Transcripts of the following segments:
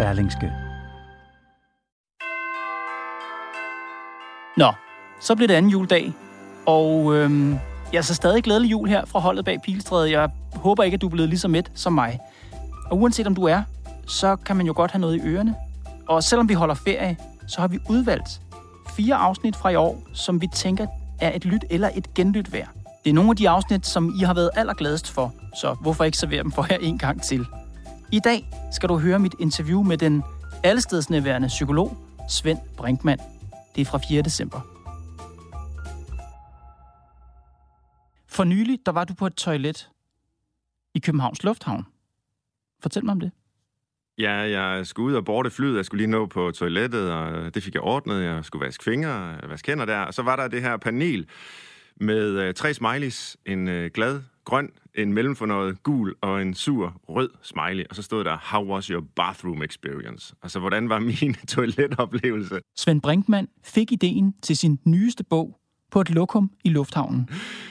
Berlingske. Nå, så blev det anden juledag, og øhm, jeg så stadig glædelig jul her fra holdet bag Pilstræde. Jeg håber ikke, at du er blevet lige så mæt som mig. Og uanset om du er, så kan man jo godt have noget i ørerne. Og selvom vi holder ferie, så har vi udvalgt fire afsnit fra i år, som vi tænker er et lyt eller et genlyt værd. Det er nogle af de afsnit, som I har været allergladest for, så hvorfor ikke servere dem for jer en gang til? I dag skal du høre mit interview med den allestedsnærværende psykolog Svend Brinkmann. Det er fra 4. december. For nylig, der var du på et toilet i Københavns Lufthavn. Fortæl mig om det. Ja, jeg skulle ud og borte flyet. Jeg skulle lige nå på toilettet, og det fik jeg ordnet. Jeg skulle vaske fingre, vaske hænder der. Og så var der det her panel med øh, tre smileys. En øh, glad grøn, en mellemfornøjet gul og en sur rød smiley. Og så stod der, how was your bathroom experience? Altså, hvordan var min toiletoplevelse? Svend Brinkmann fik ideen til sin nyeste bog, på et lokum i lufthavnen.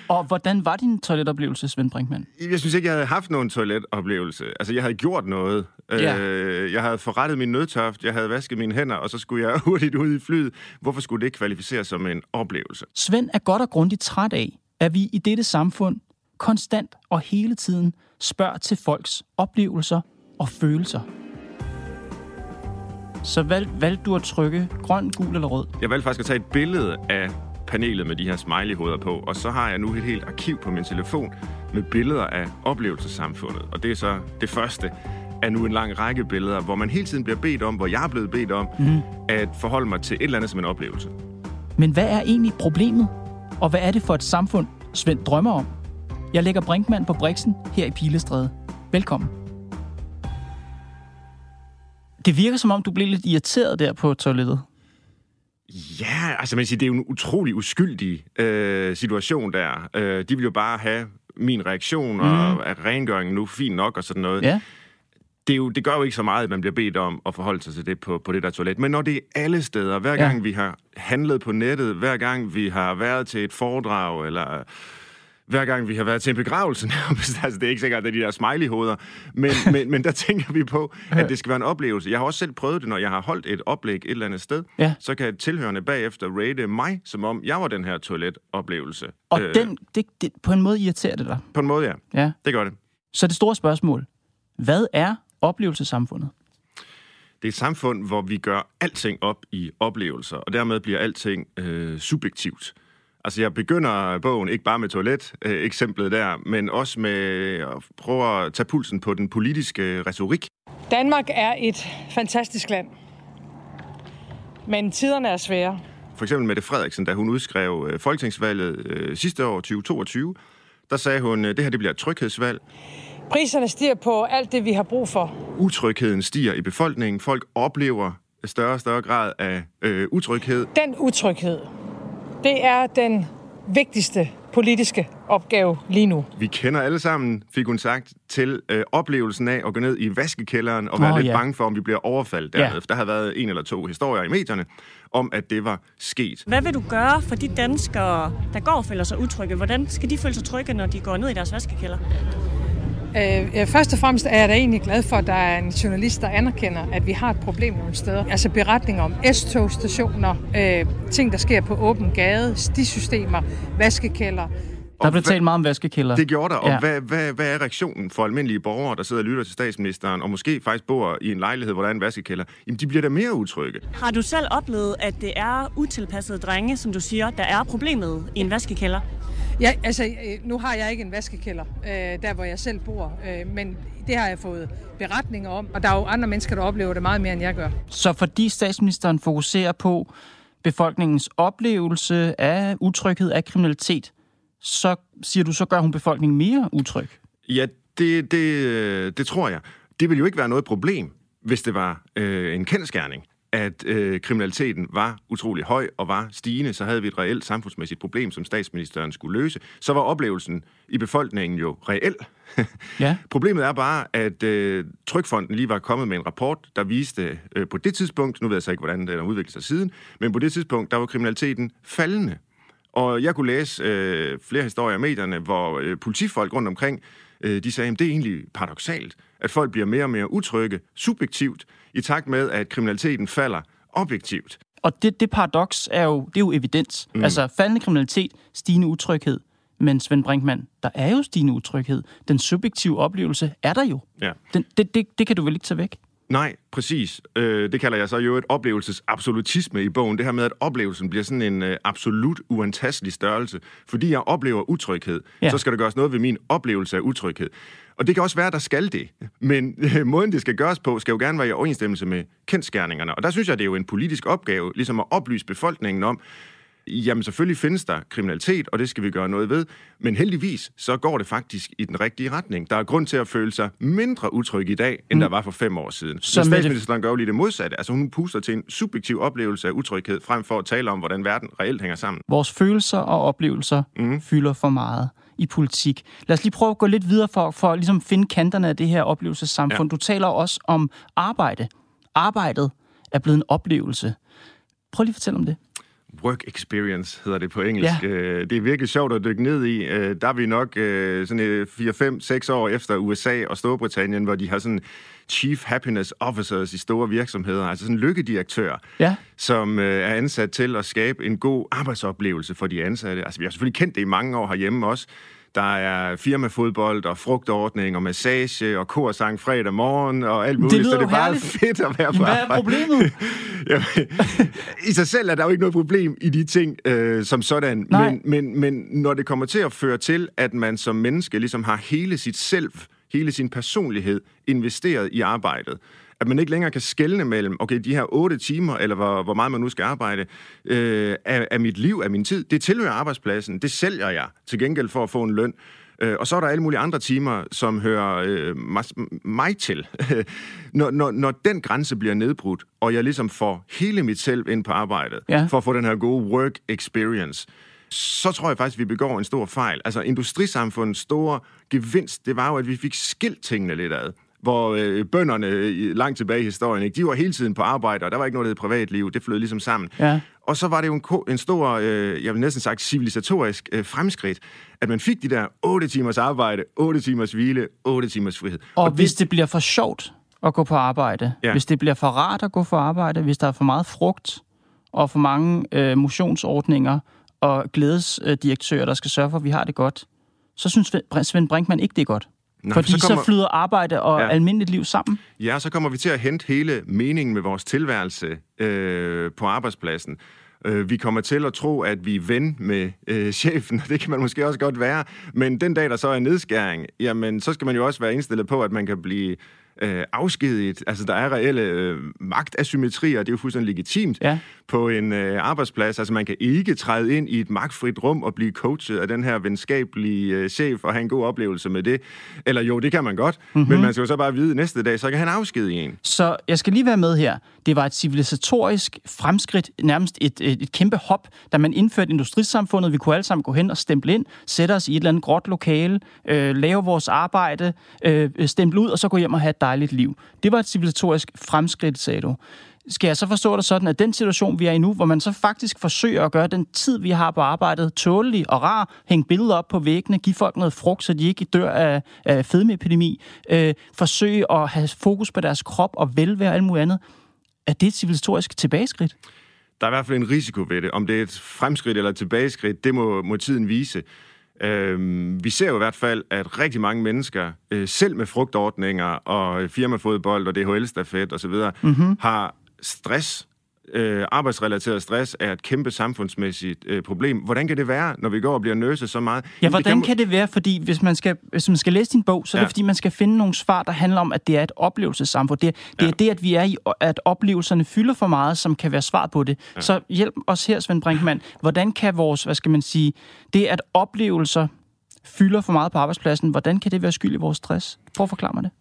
Og hvordan var din toiletoplevelse, Svend Brinkmann? Jeg synes ikke, jeg havde haft nogen toiletoplevelse. Altså, jeg havde gjort noget. Ja. Øh, jeg havde forrettet min nødtøft, jeg havde vasket mine hænder, og så skulle jeg hurtigt ud i flyet. Hvorfor skulle det ikke kvalificere som en oplevelse? Svend er godt og grundigt træt af, at vi i dette samfund konstant og hele tiden spørger til folks oplevelser og følelser. Så valg, valgte du at trykke grøn, gul eller rød? Jeg valgte faktisk at tage et billede af panelet med de her smiley-hoveder på, og så har jeg nu et helt arkiv på min telefon med billeder af oplevelsessamfundet. Og det er så det første af nu en lang række billeder, hvor man hele tiden bliver bedt om, hvor jeg er blevet bedt om, mm. at forholde mig til et eller andet som en oplevelse. Men hvad er egentlig problemet? Og hvad er det for et samfund, Svend drømmer om? Jeg lægger Brinkmann på Brixen her i Pilestræde. Velkommen. Det virker som om, du blev lidt irriteret der på toilettet. Ja, altså man siger, det er jo en utrolig uskyldig øh, situation der. Øh, de vil jo bare have min reaktion, og mhm. at rengøringen nu fint nok og sådan noget. Ja. Det, er jo, det gør jo ikke så meget, at man bliver bedt om at forholde sig til det på, på det der toilet. Men når det er alle steder, hver gang ja. vi har handlet på nettet, hver gang vi har været til et foredrag, eller hver gang vi har været til en begravelse nærmest. Altså, det er ikke sikkert, at det er de der smiley-hoveder, men, men, men der tænker vi på, at det skal være en oplevelse. Jeg har også selv prøvet det, når jeg har holdt et oplæg et eller andet sted. Ja. Så kan tilhørende bagefter rate mig, som om jeg var den her toiletoplevelse. Og øh, den, det, det, på en måde irriterer det dig? På en måde, ja. ja. Det gør det. Så det store spørgsmål. Hvad er oplevelsesamfundet? Det er et samfund, hvor vi gør alting op i oplevelser, og dermed bliver alting øh, subjektivt. Altså, jeg begynder bogen ikke bare med toilet-eksemplet der, men også med at prøve at tage pulsen på den politiske retorik. Danmark er et fantastisk land, men tiderne er svære. For eksempel Mette Frederiksen, da hun udskrev øh, folketingsvalget øh, sidste år, 2022, der sagde hun, at øh, det her det bliver et tryghedsvalg. Priserne stiger på alt det, vi har brug for. Utrygheden stiger i befolkningen. Folk oplever større og større grad af øh, utryghed. Den utryghed, det er den vigtigste politiske opgave lige nu. Vi kender alle sammen, fik hun sagt, til øh, oplevelsen af at gå ned i vaskekælderen og være oh, lidt ja. bange for, om vi bliver overfaldt dernede. Ja. Der har været en eller to historier i medierne om, at det var sket. Hvad vil du gøre for de danskere, der går og føler sig utrygge? Hvordan skal de føle sig trygge, når de går ned i deres vaskekælder? Øh, øh, først og fremmest er jeg da egentlig glad for, at der er en journalist, der anerkender, at vi har et problem nogle steder. Altså beretninger om S-togstationer, øh, ting, der sker på åben gade, stisystemer, vaskekælder. Der blev talt meget om vaskekælder. Det gjorde der, og ja. hvad, hvad, hvad er reaktionen for almindelige borgere, der sidder og lytter til statsministeren, og måske faktisk bor i en lejlighed, hvor der er en vaskekælder? Jamen, de bliver da mere utrygge. Har du selv oplevet, at det er utilpassede drenge, som du siger, der er problemet i en vaskekælder? Ja, altså, øh, nu har jeg ikke en vaskekælder, øh, der hvor jeg selv bor, øh, men det har jeg fået beretninger om, og der er jo andre mennesker, der oplever det meget mere, end jeg gør. Så fordi statsministeren fokuserer på befolkningens oplevelse af utryghed af kriminalitet, så siger du, så gør hun befolkningen mere utryg? Ja, Det, det, det tror jeg. Det ville jo ikke være noget problem, hvis det var øh, en kendskærning, at øh, kriminaliteten var utrolig høj og var stigende, så havde vi et reelt samfundsmæssigt problem, som statsministeren skulle løse. Så var oplevelsen i befolkningen jo reel. Ja. Problemet er bare, at øh, Trykfonden lige var kommet med en rapport, der viste øh, på det tidspunkt, nu ved jeg så ikke, hvordan den har udviklet sig siden, men på det tidspunkt, der var kriminaliteten faldende. Og jeg kunne læse øh, flere historier i medierne, hvor øh, politifolk rundt omkring, øh, de sagde, at det er egentlig paradoxalt, at folk bliver mere og mere utrygge subjektivt, i takt med, at kriminaliteten falder objektivt. Og det, det paradoks er jo, det er jo evidens. Mm. Altså faldende kriminalitet, stigende utryghed. Men Svend Brinkmann, der er jo stigende utryghed. Den subjektive oplevelse er der jo. Ja. Den, det, det, det kan du vel ikke tage væk? Nej, præcis. Øh, det kalder jeg så jo et oplevelsesabsolutisme i bogen. Det her med, at oplevelsen bliver sådan en øh, absolut uantastelig størrelse. Fordi jeg oplever utryghed, Ja. så skal der gøres noget ved min oplevelse af utryghed. Og det kan også være, at der skal det. Men øh, måden, det skal gøres på, skal jo gerne være i overensstemmelse med kendskærningerne. Og der synes jeg, det er jo en politisk opgave, ligesom at oplyse befolkningen om, Jamen selvfølgelig findes der kriminalitet, og det skal vi gøre noget ved. Men heldigvis, så går det faktisk i den rigtige retning. Der er grund til at føle sig mindre utryg i dag, end mm. der var for fem år siden. Så med det- statsministeren gør jo lige det modsatte. Altså hun puster til en subjektiv oplevelse af utryghed, frem for at tale om, hvordan verden reelt hænger sammen. Vores følelser og oplevelser mm. fylder for meget i politik. Lad os lige prøve at gå lidt videre for, for at ligesom finde kanterne af det her oplevelsessamfund. Ja. Du taler også om arbejde. Arbejdet er blevet en oplevelse. Prøv lige at fortælle om det. Work experience hedder det på engelsk. Ja. Ja. Det er virkelig sjovt at dykke ned i. Øh, Der er vi nok øh, sådan øh, 4, 5, 6 år efter USA og Storbritannien, hvor de har sådan chief happiness officers i store virksomheder, altså sådan lykkedirektører, Ja. som øh, er ansat til at skabe en god arbejdsoplevelse for de ansatte. Altså vi har selvfølgelig kendt det i mange år herhjemme også. Der er firmafodbold og frugtordning og massage og korsang fredag morgen og alt muligt, lyder så det er herligt. fedt at være på Hvad er problemet? Jamen, I sig selv er der jo ikke noget problem i de ting øh, som sådan, Nej. men, men, men når det kommer til at føre til, at man som menneske ligesom har hele sit selv, hele sin personlighed investeret i arbejdet, at man ikke længere kan skelne mellem, okay, de her otte timer, eller hvor, hvor meget man nu skal arbejde, øh, af, af mit liv, af min tid, det tilhører arbejdspladsen, det sælger jeg til gengæld for at få en løn. Øh, og så er der alle mulige andre timer, som hører øh, mig, mig til. når, når, når den grænse bliver nedbrudt, og jeg ligesom får hele mit selv ind på arbejdet, Ja. for at få den her gode work experience, så tror jeg faktisk, at vi begår en stor fejl. Altså industrisamfundets store gevinst, det var jo, at vi fik skilt tingene lidt ad. Hvor øh, bønderne øh, langt tilbage i historien, ikke, de var hele tiden på arbejde, og der var ikke noget, der hed privatliv. Det flød ligesom sammen. Ja. Og så var det jo en, en stor, øh, jeg vil næsten sagt, civilisatorisk øh, fremskridt, at man fik de der 8 timers arbejde, 8 timers hvile, 8 timers frihed. Og hvis det bliver for sjovt at gå på arbejde, ja. Hvis det bliver for rart at gå på arbejde, hvis der er for meget frugt og for mange øh, motionsordninger og glædesdirektører, der skal sørge for, at vi har det godt, så synes Svend Brinkmann ikke, det er godt. Nej, Fordi så kommer- så flyder arbejde og. Ja. almindeligt liv sammen. Ja, så kommer vi til at hente hele meningen med vores tilværelse øh, på arbejdspladsen. Øh, vi kommer til at tro, at vi er ven med øh, chefen, og det kan man måske også godt være. Men den dag, der så er nedskæring, jamen, så skal man jo også være indstillet på, at man kan blive øh, afskediget. Altså, der er reelle øh, magtasymmetrier, det er jo fuldstændig legitimt Ja. på en øh, arbejdsplads. Altså, man kan ikke træde ind i et magtfrit rum og blive coachet af den her venskabelige øh, chef og have en god oplevelse med det. Eller jo, det kan man godt, mm-hmm. men man skal jo så bare vide, næste dag, så kan han afskedige en. Så jeg skal lige være med her. Det var et civilisatorisk fremskridt, nærmest et, et, et kæmpe hop, da man indførte industrisamfundet. Vi kunne alle sammen gå hen og stemple ind, sætte os i et eller andet gråt lokale, øh, lave vores arbejde, øh, stemple ud, og så gå hjem og have et dejligt liv. Det var et civilisatorisk fremskridt, sagde du. Skal jeg så forstå det sådan, at den situation, vi er i nu, hvor man så faktisk forsøger at gøre den tid, vi har på arbejdet, tålelig og rar, hænge billeder op på væggene, give folk noget frugt, så de ikke dør af, af fedmeepidemi, øh, forsøge at have fokus på deres krop og velvære og alt muligt andet, er det et civilisatorisk tilbageskridt? Der er i hvert fald en risiko ved det. Om det er et fremskridt eller et tilbageskridt, det må, må tiden vise. Øhm, vi ser jo i hvert fald, at rigtig mange mennesker, øh, selv med frugtordninger og øh, firmafodbold og DHL-stafet osv., mm-hmm. har stress. Øh, arbejdsrelateret stress er et kæmpe samfundsmæssigt øh, problem. Hvordan kan det være, når vi går og bliver nøset så meget? Ja, hvordan det kan det være? Fordi hvis man skal, hvis man skal læse din bog, så er det Ja. fordi, man skal finde nogle svar, der handler om, at det er et oplevelsessamfund. Det, det er Ja. det, at vi er i, at oplevelserne fylder for meget, som kan være svar på det. Ja. Så hjælp os her, Svend Brinkmann. Hvordan kan vores, hvad skal man sige, det at oplevelser fylder for meget på arbejdspladsen. Hvordan kan det være skyld i vores stress? Prøv at forklare mig det.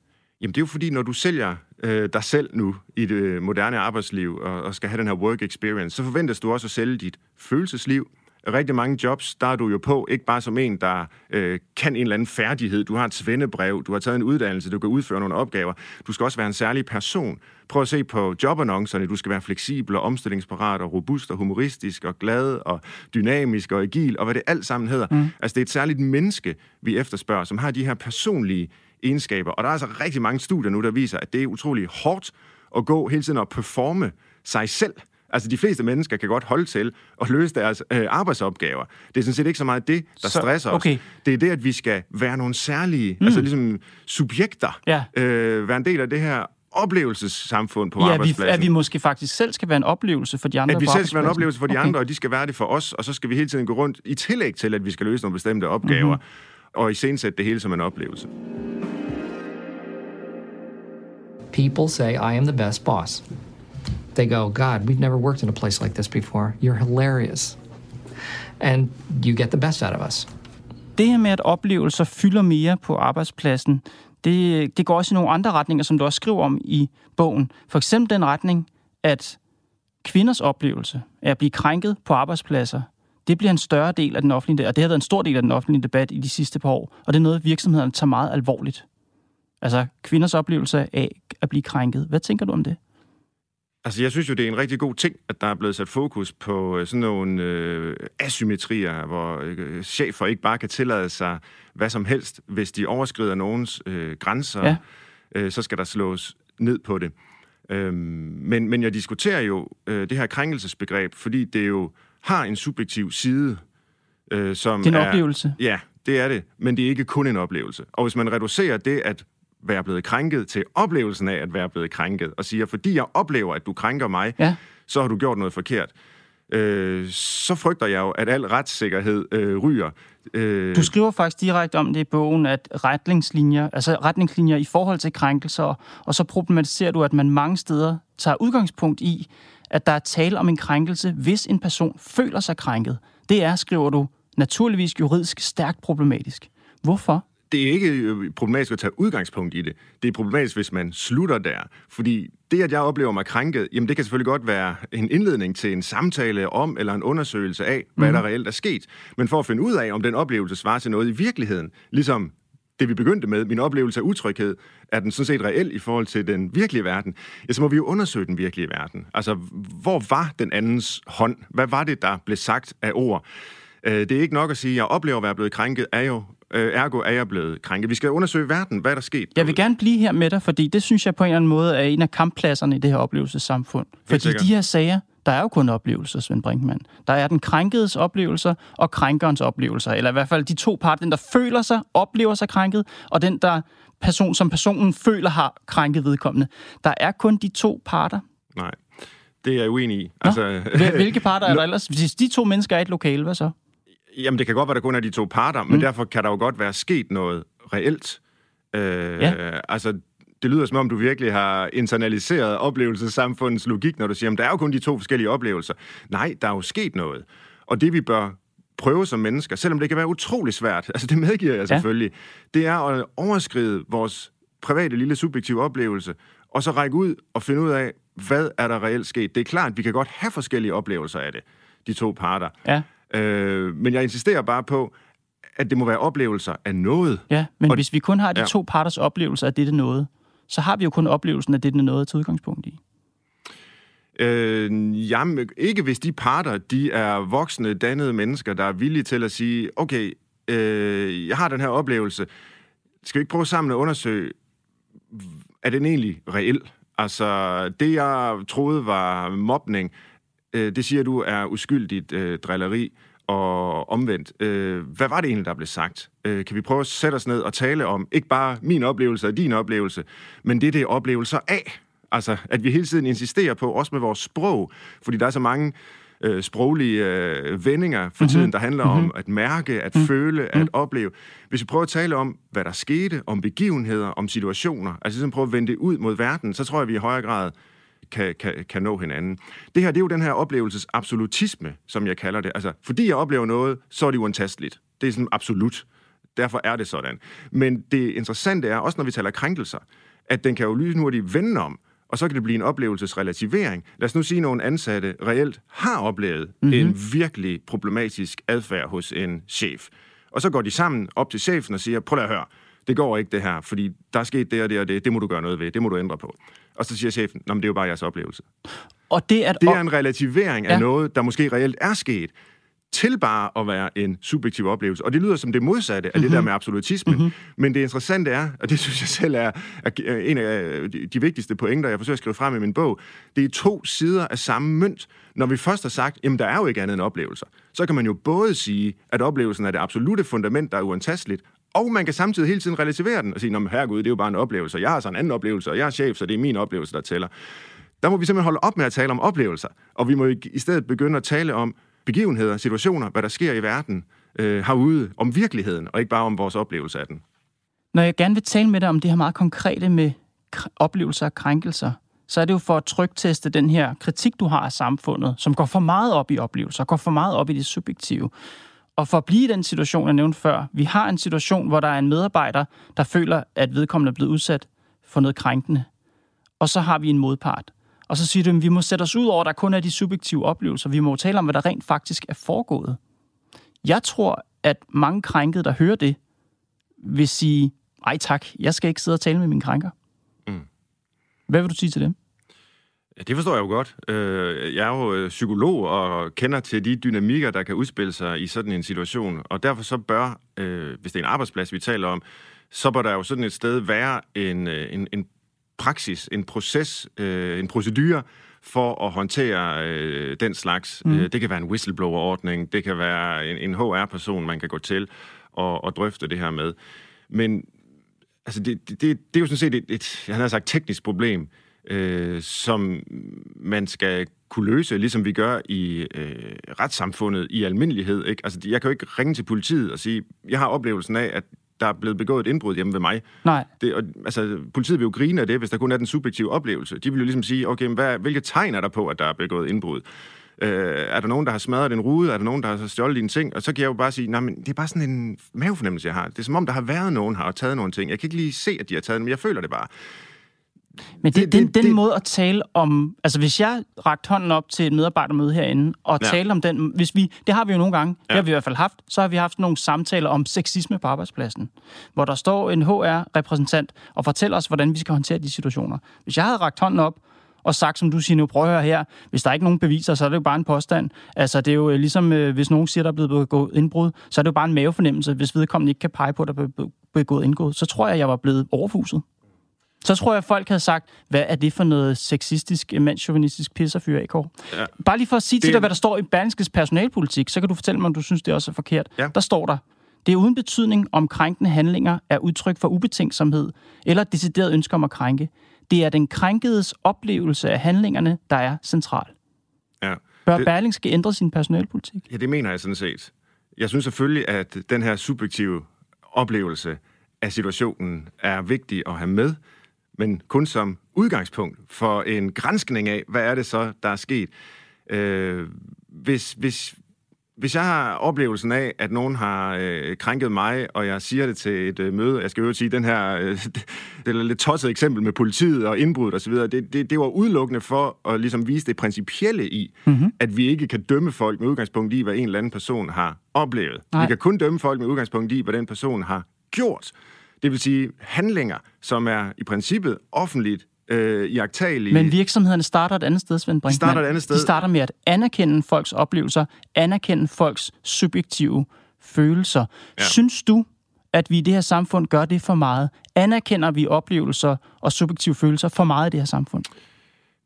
Jamen det er jo fordi, når du sælger øh, dig selv nu i det moderne arbejdsliv og, og skal have den her work experience, så forventes du også at sælge dit følelsesliv. Rigtig mange jobs, der er du jo på, ikke bare som en, der øh, kan en eller anden færdighed. Du har et svendebrev, du har taget en uddannelse, du kan udføre nogle opgaver. Du skal også være en særlig person. Prøv at se på jobannoncerne. Du skal være fleksibel og omstillingsparat og robust og humoristisk og glad og dynamisk og agil og hvad det alt sammen hedder. Mm. Altså det er et særligt menneske, vi efterspørger, som har de her personlige egenskaber. Og der er altså rigtig mange studier nu, der viser, at det er utrolig hårdt at gå hele tiden og performe sig selv. Altså, de fleste mennesker kan godt holde til at løse deres øh, arbejdsopgaver. Det er sådan set ikke så meget det, der så, stresser okay. os. Det er det, at vi skal være nogle særlige, mm. altså ligesom subjekter, ja. øh, være en del af det her oplevelsessamfund på ja, arbejdspladsen. Ja, at vi måske faktisk selv skal være en oplevelse for de andre At vi selv skal være en oplevelse for de okay. andre, og de skal være det for os, og så skal vi hele tiden gå rundt i tillæg til, at vi skal løse nogle bestemte opgaver, mm-hmm. og iscenesætte det hele som en oplevelse. People say, I am the best boss. They go, God, we've never worked in a place like this before. You're hilarious. And you get the best out of us. Det her med, at oplevelser fylder mere på arbejdspladsen, det, det går også i nogle andre retninger, som du også skriver om i bogen. For eksempel den retning, at kvinders oplevelse af at blive krænket på arbejdspladser, det bliver en større del af den offentlige, og det har været en stor del af den offentlige debat i de sidste par år, og det er noget, virksomhederne tager meget alvorligt. Altså kvinders oplevelse af at blive krænket. Hvad tænker du om det? Altså, jeg synes jo, det er en rigtig god ting, at der er blevet sat fokus på øh, sådan nogle øh, asymmetrier, hvor øh, chefer ikke bare kan tillade sig hvad som helst. Hvis de overskrider nogens øh, grænser, ja. øh, så skal der slås ned på det. Øhm, men, men jeg diskuterer jo øh, det her krænkelsesbegreb, fordi det jo har en subjektiv side, øh, som det er en er, oplevelse. Ja, det er det, men det er ikke kun en oplevelse. Og hvis man reducerer det at være blevet krænket til oplevelsen af at være blevet krænket, og siger, fordi jeg oplever, at du krænker mig, ja. så har du gjort noget forkert. Øh, så frygter jeg jo, at al retssikkerhed øh, ryger. Øh, du skriver faktisk direkte om det i bogen, at retningslinjer, altså retningslinjer i forhold til krænkelser, og så problematiserer du, at man mange steder tager udgangspunkt i, at der er tale om en krænkelse, hvis en person føler sig krænket. Det er, skriver du, naturligvis juridisk stærkt problematisk. Hvorfor? Det er ikke øh, problematisk at tage udgangspunkt i det. Det er problematisk, hvis man slutter der. Fordi det, at jeg oplever mig krænket, jamen det kan selvfølgelig godt være en indledning til en samtale om, eller en undersøgelse af, hvad mm. der reelt er sket. Men for at finde ud af, om den oplevelse svarer til noget i virkeligheden, ligesom det vi begyndte med, min oplevelse af utryghed, er den sådan set reel i forhold til den virkelige verden, ja, så må vi jo undersøge den virkelige verden. Altså, hvor var den andens hånd? Hvad var det, der blev sagt af ord? Øh, det er ikke nok at sige, at jeg oplever at være blevet krænket, er jo øh, ergo er jeg blevet krænket. Vi skal undersøge verden, hvad er der sket. Jeg vil gerne blive her med dig, fordi det synes jeg på en eller anden måde er en af kamppladserne i det her oplevelsessamfund. Fordi de her sager, der er jo kun oplevelser, Svend Brinkmann. Der er den krænkedes oplevelser og krænkerens oplevelser. Eller i hvert fald de to parter, den der føler sig, oplever sig krænket, og den der person, som personen føler har krænket vedkommende. Der er kun de to parter. Nej, det er jeg uenig i. Altså, Hvilke parter er der ellers? Hvis de to mennesker er et lokale, hvad så? Jamen, det kan godt være, der kun er de to parter, men mm. derfor kan der jo godt være sket noget reelt. Øh, ja. Altså, det lyder som om, du virkelig har internaliseret oplevelsessamfundets logik, når du siger, at der er jo kun de to forskellige oplevelser. Nej, der er jo sket noget. Og det vi bør prøve som mennesker, selvom det kan være utrolig svært, altså det medgiver jeg selvfølgelig, ja. det er at overskride vores private lille subjektive oplevelse, og så række ud og finde ud af, hvad er der reelt sket. Det er klart, at vi kan godt have forskellige oplevelser af det, de to parter. Ja. Øh, men jeg insisterer bare på, at det må være oplevelser af noget. Ja, men og, hvis vi kun har de ja. to parters oplevelser af dette noget, så har vi jo kun oplevelsen af dette noget til udgangspunkt i. Øh, jamen, ikke hvis de parter, de er voksne, dannede mennesker, der er villige til at sige, okay, øh, jeg har den her oplevelse, skal vi ikke prøve sammen at undersøge, er den egentlig reel? Altså, det jeg troede var mobning, øh, det siger du er uskyldigt øh, drilleri og omvendt. Øh, hvad var det egentlig, der blev sagt? Øh, kan vi prøve at sætte os ned og tale om, ikke bare min oplevelse og din oplevelse, men det, det er oplevelser af? Altså, at vi hele tiden insisterer på, også med vores sprog, fordi der er så mange øh, sproglige øh, vendinger for mm-hmm. tiden, der handler mm-hmm. om at mærke, at mm-hmm. føle, at mm-hmm. opleve. Hvis vi prøver at tale om, hvad der skete, om begivenheder, om situationer, altså ligesom prøve at vende det ud mod verden, så tror jeg, vi i højere grad kan, kan, kan nå hinanden. Det her, det er jo den her oplevelses absolutisme, som jeg kalder det. Altså, fordi jeg oplever noget, så er det uantasteligt. Det er sådan absolut. derfor er det sådan. Men det interessante er, også når vi taler krænkelser, at den kan jo lynhurtigt vende om, og så kan det blive en oplevelsesrelativering. Lad os nu sige, at nogle ansatte reelt har oplevet mm-hmm. en virkelig problematisk adfærd hos en chef. Og så går de sammen op til chefen og siger, prøv at høre, det går ikke det her, fordi der er sket det og det og det, det må du gøre noget ved, det må du ændre på. Og så siger chefen, Nå, men det er jo bare jeres oplevelse. Og det, at Det er en relativering af Ja. noget, der måske reelt er sket, til bare at være en subjektiv oplevelse. Og det lyder som det modsatte af mm-hmm. det der med absolutismen. Mm-hmm. Men det interessante er, og det synes jeg selv er, er en af de- de vigtigste pointer, jeg forsøger at skrive frem i min bog, det er to sider af samme mønt. Når vi først har sagt, jamen der er jo ikke andet end oplevelser, så kan man jo både sige, at oplevelsen er det absolute fundament, der er uantasteligt, og man kan samtidig hele tiden relativere den og sige, Nå, men herregud, det er jo bare en oplevelse, og jeg har så en anden oplevelse, og jeg er chef, så det er min oplevelse, der tæller. Der må vi simpelthen holde op med at tale om oplevelser, og vi må i i stedet begynde at tale om begivenheder, situationer, hvad der sker i verden øh, herude, om virkeligheden, og ikke bare om vores oplevelse af den. Når jeg gerne vil tale med dig om det her meget konkrete med kr- oplevelser og krænkelser, så er det jo for at trygteste den her kritik, du har af samfundet, som går for meget op i oplevelser, går for meget op i det subjektive. Og for at blive i den situation, jeg nævnte før, vi har en situation, hvor der er en medarbejder, der føler, at vedkommende er blevet udsat for noget krænkende. Og så har vi en modpart. Og så siger du, at vi må sætte os ud over, at der kun er de subjektive oplevelser. Vi må tale om, hvad der rent faktisk er foregået. Jeg tror, at mange krænkede, der hører det, vil sige, ej tak, jeg skal ikke sidde og tale med min krænker. Mm. Hvad vil du sige til dem? Ja, det forstår jeg jo godt. Øh, Jeg er jo øh, psykolog og kender til de dynamikker, der kan udspille sig i sådan en situation. Og derfor så bør, øh, hvis det er en arbejdsplads, vi taler om, så bør der jo sådan et sted være en, en, en praksis, en proces, en procedure for at håndtere den slags. Mm. Det kan være en whistleblower-ordning, det kan være en, en HR-person, man kan gå til og, og drøfte det her med. Men altså det, det, det, det er jo sådan set et, et jeg havde sagt, teknisk problem, øh, som man skal kunne løse, ligesom vi gør i øh, retssamfundet i almindelighed. Ikke? Altså, jeg kan jo ikke ringe til politiet og sige, jeg har oplevelsen af, at der er blevet begået et indbrud hjemme ved mig. Nej. Det, og, altså, politiet vil jo grine af det, hvis der kun er den subjektive oplevelse. De vil jo ligesom sige, okay, men hvad, hvilke tegn er der på, at der er begået indbrud? Øh, er der nogen, der har smadret en rude? Er der nogen, der har stjålet dine ting? Og så kan jeg jo bare sige, nej, men det er bare sådan en mavefornemmelse, jeg har. Det er som om, der har været nogen her og taget nogle ting. Jeg kan ikke lige se, at de har taget dem, men jeg føler det bare. Men det, Det- den, det- den det- måde at tale om... Altså, hvis jeg rakte hånden op til et medarbejdermøde herinde, og Ja. tale om den... Hvis vi, det har vi jo nogle gange, ja. Det har vi i hvert fald haft, så har vi haft nogle samtaler om sexisme på arbejdspladsen, hvor der står en HR-repræsentant og fortæller os, hvordan vi skal håndtere de situationer. Hvis jeg havde rakt hånden op og sagt, som du siger nu, prøv at høre her, hvis der er ikke nogen beviser, så er det jo bare en påstand. Altså, det er jo øh, ligesom, øh, hvis nogen siger, der er blevet begået indbrud, så er det jo bare en mavefornemmelse, hvis vedkommende ikke kan pege på, at der er begået indbrud. Så tror jeg, jeg var blevet overfuset. Så tror jeg, at folk havde sagt, hvad er det for noget sexistisk, mandsjuvenistisk pisserfyr, AK? Ja. Bare lige for at sige til Det- dig, hvad der står i Berlingskes personalpolitik, så kan du fortælle mig, om du synes, det også er forkert. Ja. Der står der, det er uden betydning, om krænkende handlinger er udtryk for ubetænksomhed eller et decideret ønske om at krænke. Det er den krænkedes oplevelse af handlingerne, der er central. Ja. Bør Det- Berlingske ændre sin personalpolitik? Ja, det mener jeg sådan set. Jeg synes selvfølgelig, at den her subjektive oplevelse af situationen er vigtig at have med, men kun som udgangspunkt for en grænskning af, hvad er det så, der er sket. Øh, hvis, hvis, hvis jeg har oplevelsen af, at nogen har øh, krænket mig, og jeg siger det til et øh, møde, jeg skal jo sige, den her, øh, det er lidt tosset eksempel med politiet og indbrud osv., det, det, det var udelukkende for at ligesom vise det principielle i, mm-hmm. at vi ikke kan dømme folk med udgangspunkt i, hvad en eller anden person har oplevet. Nej. Vi kan kun dømme folk med udgangspunkt i, hvad den person har gjort. Det vil sige handlinger, som er i princippet offentligt øh, iagtagelige. Men virksomhederne starter et andet sted, Svend Brinkmann. starter et andet sted. De starter med at anerkende folks oplevelser, anerkende folks subjektive følelser. Ja. Synes du, at vi i det her samfund gør det for meget? Anerkender vi oplevelser og subjektive følelser for meget i det her samfund?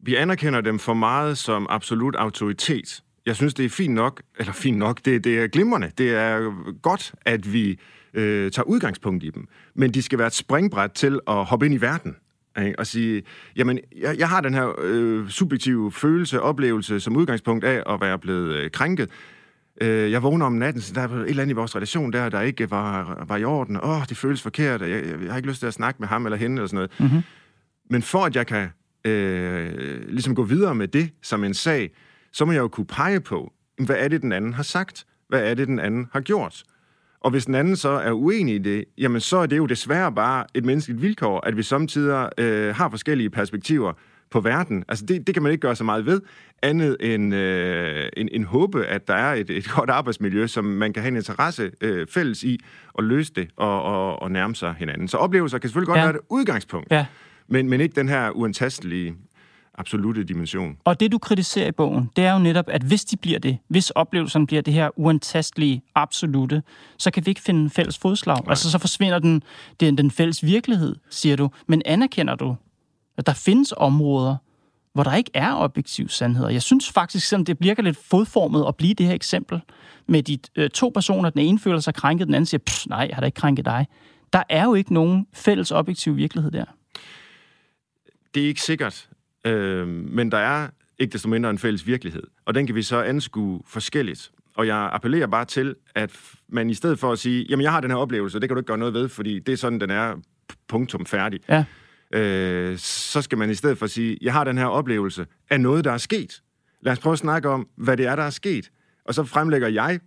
Vi anerkender dem for meget som absolut autoritet. Jeg synes, det er fint nok, eller fint nok, det, det er glimrende. Det er godt, at vi øh, tager udgangspunkt i dem. Men de skal være et springbræt til at hoppe ind i verden. Ikke? Og sige, jamen, jeg, jeg har den her øh, subjektive følelse, oplevelse som udgangspunkt af at være blevet øh, krænket. Øh, jeg vågner om natten, så der er et eller andet i vores relation der, der ikke var, var i orden. Åh, oh, det føles forkert. Jeg, jeg, jeg har ikke lyst til at snakke med ham eller hende eller sådan noget. Mm-hmm. Men for at jeg kan øh, ligesom gå videre med det som en sag, så må jeg jo kunne pege på, hvad er det, den anden har sagt? Hvad er det, den anden har gjort? Og hvis den anden så er uenig i det, jamen så er det jo desværre bare et menneskeligt vilkår, at vi samtidig øh, har forskellige perspektiver på verden. Altså det, det kan man ikke gøre så meget ved, andet end, øh, en, en håbe, at der er et, et godt arbejdsmiljø, som man kan have en interesse øh, fælles i at løse det og, og, og nærme sig hinanden. Så oplevelser kan selvfølgelig godt ja. være et udgangspunkt, Ja. men, men ikke den her uantastelige, absolute dimension. Og det, du kritiserer i bogen, det er jo netop, at hvis de bliver det, hvis oplevelsen bliver det her uantastelige, absolute, så kan vi ikke finde fælles fodslag. Nej. Altså, så forsvinder den, den, den fælles virkelighed, siger du. Men anerkender du, at der findes områder, hvor der ikke er objektiv sandheder? Jeg synes faktisk, selvom det bliver lidt fodformet at blive det her eksempel, med de øh, to personer, den ene føler sig krænket, den anden siger, nej, jeg har da ikke krænket dig. Der er jo ikke nogen fælles objektiv virkelighed der. Det er ikke sikkert, øh, men der er ikke desto mindre en fælles virkelighed, og den kan vi så anskue forskelligt. Og jeg appellerer bare til, at man i stedet for at sige, jamen jeg har den her oplevelse, det kan du ikke gøre noget ved, fordi det er sådan, den er punktum færdig. Ja. Øh, så skal man i stedet for sige, jeg har den her oplevelse af noget, der er sket. Lad os prøve at snakke om, hvad det er, der er sket. Og så fremlægger jeg,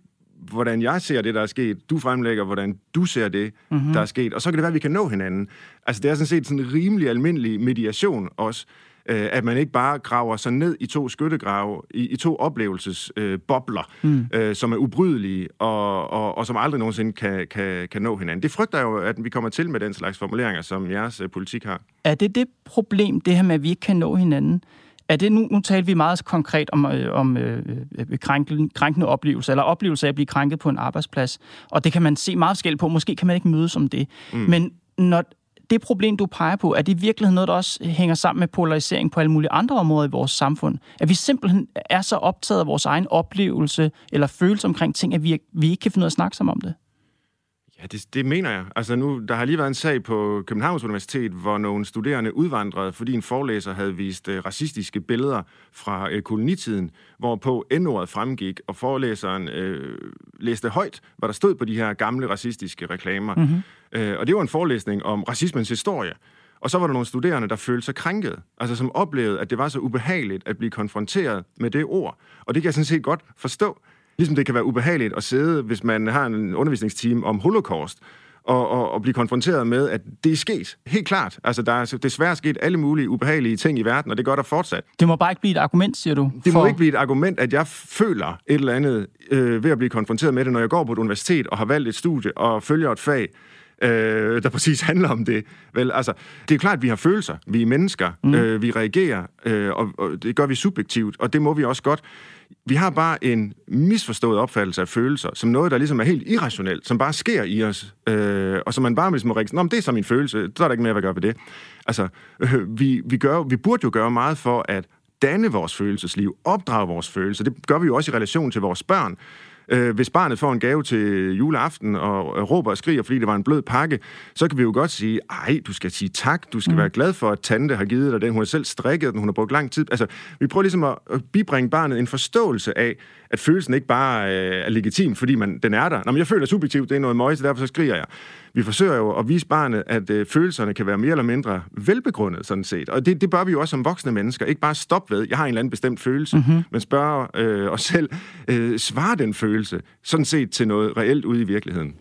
hvordan jeg ser det, der er sket. Du fremlægger, hvordan du ser det, mm-hmm. der er sket. Og så kan det være, at vi kan nå hinanden. Altså, det er sådan set sådan en rimelig almindelig mediation også, øh, at man ikke bare graver sig ned i to skyttegrave, i, i to oplevelsesbobler, øh, mm. øh, som er ubrydelige, og, og, og som aldrig nogensinde kan, kan, kan nå hinanden. Det frygter jeg jo, at vi kommer til med den slags formuleringer, som jeres øh, politik har. Er det det problem, det her med, at vi ikke kan nå hinanden? Er det nu, nu talte vi meget konkret om, øh, om øh, øh, krænkel, krænkende oplevelser, eller oplevelser af at blive krænket på en arbejdsplads, og det kan man se meget forskelligt på. Måske kan man ikke mødes om det. Mm. Men når det problem, du peger på, er det i virkeligheden noget, der også hænger sammen med polarisering på alle mulige andre områder i vores samfund? At vi simpelthen er så optaget af vores egen oplevelse eller følelse omkring ting, at vi, vi ikke kan finde ud af at snakke sammen om det? Ja, det, det mener jeg. Altså nu, der har lige været en sag på Københavns Universitet, hvor nogle studerende udvandrede, fordi en forelæser havde vist uh, racistiske billeder fra uh, kolonitiden, hvorpå N-ordet fremgik, og forelæseren uh, læste højt, hvad der stod på de her gamle racistiske reklamer. Mm-hmm. Uh, og det var en forelæsning om racismens historie. Og så var der nogle studerende, der følte sig krænket, altså som oplevede, at det var så ubehageligt at blive konfronteret med det ord. Og det kan jeg sådan set godt forstå. Ligesom det kan være ubehageligt at sidde, hvis man har en undervisningsteam om holocaust, og, og, og blive konfronteret med, at det er sket. Helt klart. Altså, der er desværre sket alle mulige ubehagelige ting i verden, og det gør der fortsat. Det må bare ikke blive et argument, siger du? Det for... må ikke blive et argument, at jeg føler et eller andet øh, ved at blive konfronteret med det, når jeg går på et universitet og har valgt et studie og følger et fag, øh, der præcis handler om det. Vel, altså, det er klart, at vi har følelser. Vi er mennesker. Mm. Øh, vi reagerer, øh, og, og det gør vi subjektivt, og det må vi også godt. Vi har bare en misforstået opfattelse af følelser, som noget, der ligesom er helt irrationelt, som bare sker i os, øh, og som man bare ligesom må registrere, Nå, det er så min følelse, så er der ikke mere, hvad gør ved det. Altså, øh, vi, vi, gør, vi burde jo gøre meget for at danne vores følelsesliv, opdrage vores følelser. Det gør vi jo også i relation til vores børn. Øh, hvis barnet får en gave til juleaften og råber og skriger, fordi det var en blød pakke, så kan vi jo godt sige, ej, du skal sige tak, du skal mm. være glad for, at tante har givet dig den, hun har selv strikket den, hun har brugt lang tid. Altså, vi prøver ligesom at, at bibringe barnet en forståelse af, at følelsen ikke bare øh, er legitim, fordi man, den er der. Nå, men jeg føler subjektivt, det er noget møg, så derfor så skriger jeg. Vi forsøger jo at vise barnet, at øh, følelserne kan være mere eller mindre velbegrundet, sådan set. Og det, det bør vi jo også som voksne mennesker. Ikke bare stoppe ved, jeg har en eller anden bestemt følelse, mm-hmm. men spørge øh, os selv, øh, svare den følelse, sådan set til noget reelt ude i virkeligheden.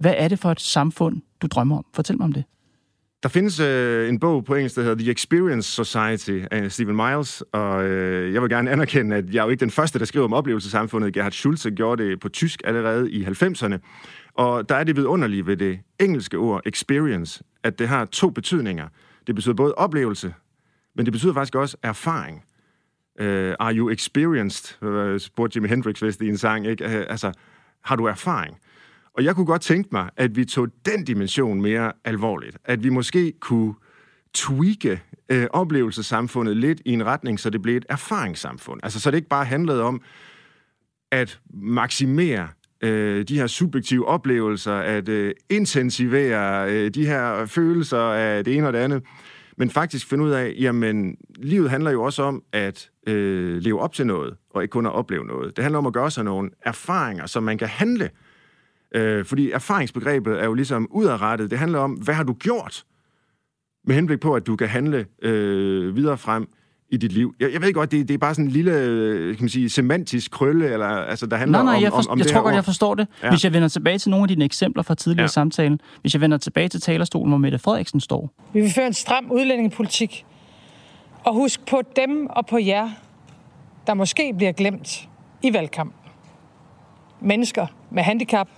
Hvad er det for et samfund, du drømmer om? Fortæl mig om det. Der findes øh, en bog på engelsk, der hedder The Experience Society af Stephen Miles, og øh, jeg vil gerne anerkende, at jeg er jo ikke den første, der skriver om oplevelsesamfundet. Gerhard Schulze gjorde det på tysk allerede i 90'erne. Og der er det vidunderlige ved det engelske ord experience, at det har to betydninger. Det betyder både oplevelse, men det betyder faktisk også erfaring. Uh, are you experienced? Uh, spurgte Jimi Hendrix vist i en sang. Ikke? Uh, altså, har du erfaring? Og jeg kunne godt tænke mig, at vi tog den dimension mere alvorligt. At vi måske kunne tweake øh, oplevelsessamfundet lidt i en retning, så det blev et erfaringssamfund. Altså, så det ikke bare handlede om at maksimere øh, de her subjektive oplevelser, at øh, intensivere øh, de her følelser af det ene og det andet, men faktisk finde ud af, jamen, livet handler jo også om at øh, leve op til noget, og ikke kun at opleve noget. Det handler om at gøre sig nogle erfaringer, som man kan handle Øh, fordi erfaringsbegrebet er jo ligesom udadrettet. Det handler om, hvad har du gjort? Med henblik på, at du kan handle øh, videre frem i dit liv. Jeg, jeg ved godt, det, det er bare sådan en lille, øh, kan man sige, semantisk krølle, eller, altså, der handler Nej, nej, om, jeg, om, for, om jeg det tror godt, ord. jeg forstår det. Ja. Hvis jeg vender tilbage til nogle af dine eksempler fra tidligere ja. samtalen, hvis jeg vender tilbage til talerstolen, hvor Mette Frederiksen står, Vi vil føre en stram udlændingepolitik. Og husk på dem og på jer, der måske bliver glemt i valgkampen. Mennesker med handicap,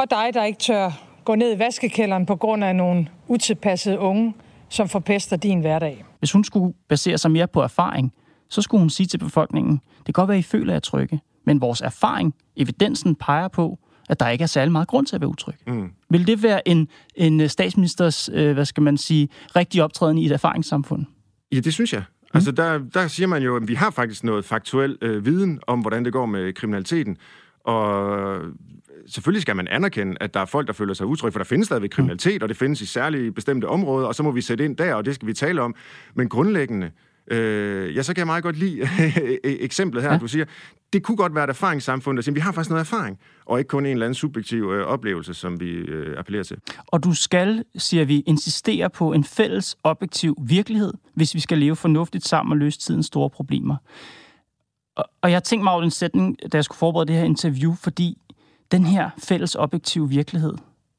og dig, der ikke tør gå ned i vaskekælderen på grund af nogle utilpassede unge, som forpester din hverdag. hvis hun skulle basere sig mere på erfaring, så skulle hun sige til befolkningen, det kan godt være, I føler jer trygge, men vores erfaring, evidensen peger på, at der ikke er særlig meget grund til at være utryg. Mm. Vil det være en, en statsministers, øh, hvad skal man sige, rigtig optræden i et erfaringssamfund? Ja, det synes jeg. Mm. Altså, der, der siger man jo, at vi har faktisk noget faktuel øh, viden om, hvordan det går med kriminaliteten. Og selvfølgelig skal man anerkende, at der er folk, der føler sig utrygge, for der findes stadigvæk kriminalitet, og det findes i særlige bestemte områder, og så må vi sætte ind der, og det skal vi tale om. Men grundlæggende, øh, ja, så kan jeg meget godt lide eksemplet her, ja. Ja. du siger, det kunne godt være et erfaringssamfund, der siger, vi har faktisk noget erfaring, og ikke kun en eller anden subjektiv øh, oplevelse, som vi øh, appellerer til. Og du skal, siger vi, insistere på en fælles objektiv virkelighed, hvis vi skal leve fornuftigt sammen og løse tidens store problemer. Og, jeg tænkte mig over den sætning, da jeg skulle forberede det her interview, fordi den her fælles objektive virkelighed,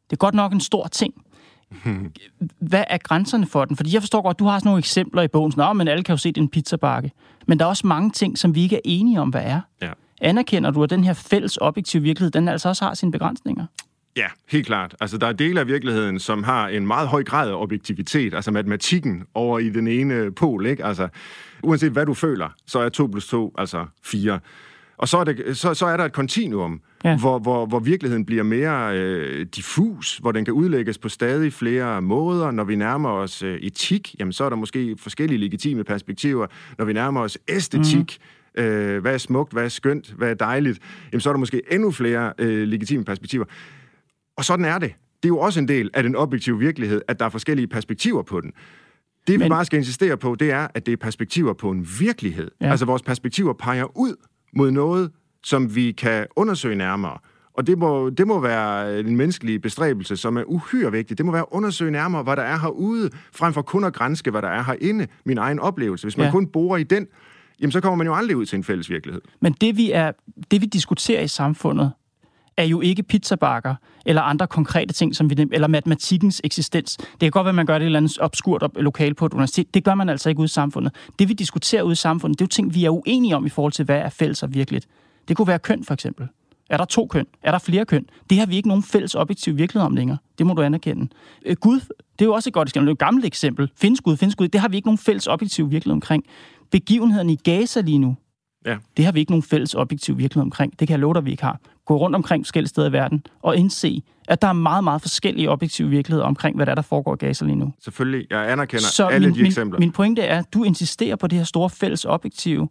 det er godt nok en stor ting. Hvad er grænserne for den? Fordi jeg forstår godt, du har sådan nogle eksempler i bogen, sådan, "Nå, men alle kan jo se, det er en pizzabakke. Men der er også mange ting, som vi ikke er enige om, hvad er. Ja. Anerkender du, at den her fælles objektive virkelighed, den altså også har sine begrænsninger? Ja, helt klart. Altså, der er dele af virkeligheden, som har en meget høj grad af objektivitet, altså matematikken over i den ene pol, ikke? Altså, uanset hvad du føler, så er 2 plus 2 altså 4. Og så er, det, så, så er der et kontinuum, ja. Hvor, hvor, hvor virkeligheden bliver mere øh, diffus, hvor den kan udlægges på stadig flere måder. Når vi nærmer os øh, etik, jamen, så er der måske forskellige legitime perspektiver. Når vi nærmer os æstetik, mm. øh, hvad er smukt, hvad er skønt, hvad er dejligt, jamen, så er der måske endnu flere øh, legitime perspektiver. Og sådan er det. Det er jo også en del af den objektive virkelighed, at der er forskellige perspektiver på den. Det, vi Men- bare skal insistere på, det er, at det er perspektiver på en virkelighed. Ja. Altså, vores perspektiver peger ud mod noget, som vi kan undersøge nærmere. Og det må, det må være en menneskelig bestræbelse, som er uhyre vigtig. Det må være at undersøge nærmere, hvad der er herude, frem for kun at grænske, hvad der er herinde. Min egen oplevelse. Hvis man Ja. kun borer i den, jamen, så kommer man jo aldrig ud til en fælles virkelighed. Men det vi, er, det, vi diskuterer i samfundet, er jo ikke pizzabakker eller andre konkrete ting, som vi, eller matematikkens eksistens. Det kan godt være, at man gør det et eller andet obskurt op, lokal på et universitet. Det gør man altså ikke ude i samfundet. Det, vi diskuterer ude i samfundet, det er jo ting, vi er uenige om i forhold til, hvad er fælles og virkeligt. Det kunne være køn, for eksempel. Er der to køn? Er der flere køn? Det har vi ikke nogen fælles objektiv virkelighed om længere. Det må du anerkende. Øh, Gud, det er jo også et godt eksempel. Det er et gammelt eksempel. Findes Gud, findes Gud. Det har vi ikke nogen fælles objektiv virkelighed omkring. Begivenhederne i Gaza lige nu, Ja. det har vi ikke nogen fælles objektiv virkelighed omkring. Det kan jeg love dig, vi ikke har. Gå rundt omkring forskellige steder i verden og indse, at der er meget, meget forskellige objektive virkeligheder omkring, hvad der, er, der foregår i Gaza lige nu. Selvfølgelig, jeg anerkender Så alle min, de eksempler. min, min pointe er, at du insisterer på det her store fælles objektive,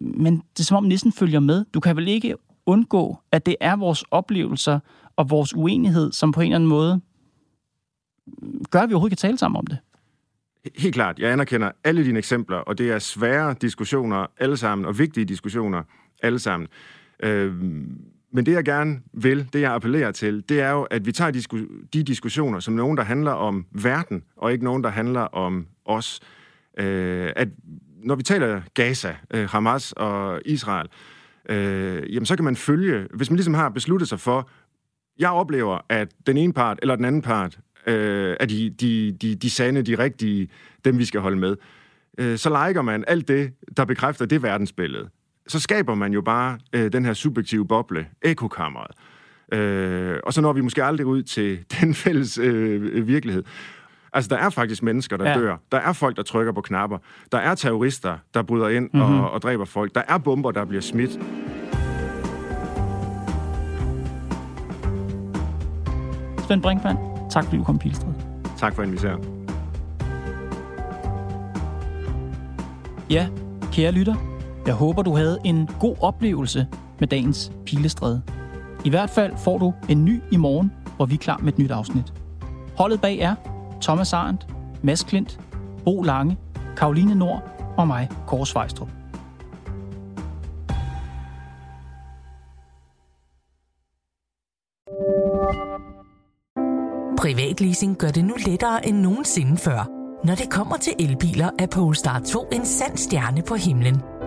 men det er som om nissen følger med. Du kan vel ikke undgå, at det er vores oplevelser og vores uenighed, som på en eller anden måde gør, at vi overhovedet kan tale sammen om det. Helt klart, jeg anerkender alle dine eksempler, og det er svære diskussioner alle sammen, og vigtige diskussioner alle sammen. Øhm, men det jeg gerne vil, det jeg appellerer til, det er jo, at vi tager disku- de diskussioner som nogen, der handler om verden, og ikke nogen, der handler om os. Øh, at når vi taler Gaza, øh, Hamas og Israel, øh, jamen så kan man følge, hvis man ligesom har besluttet sig for, jeg oplever, at den ene part eller den anden part øh, er de, de, de, de sande, de rigtige, dem vi skal holde med. Øh, så liker man alt det, der bekræfter det verdensbillede. Så skaber man jo bare øh, den her subjektive boble, ekokammeret. Øh, og så når vi måske aldrig ud til den fælles øh, virkelighed. Altså, der er faktisk mennesker, der ja. Dør. Der er folk, der trykker på knapper. Der er terrorister, der bryder ind mm-hmm. og, og dræber folk. Der er bomber, der bliver smidt. Svend Brinkmann, tak fordi du kom, Pilstred. Tak for at invitere. Ja, kære lytter, jeg håber, du havde en god oplevelse med dagens Pilestræde. I hvert fald får du en ny i morgen, hvor vi er klar med et nyt afsnit. Holdet bag er Thomas Arendt, Mads Klint, Bo Lange, Karoline Nord og mig, Kåre Svejstrup. Privatleasing gør det nu lettere end nogensinde før. Når det kommer til elbiler, er Polestar 2 en sand stjerne på himlen.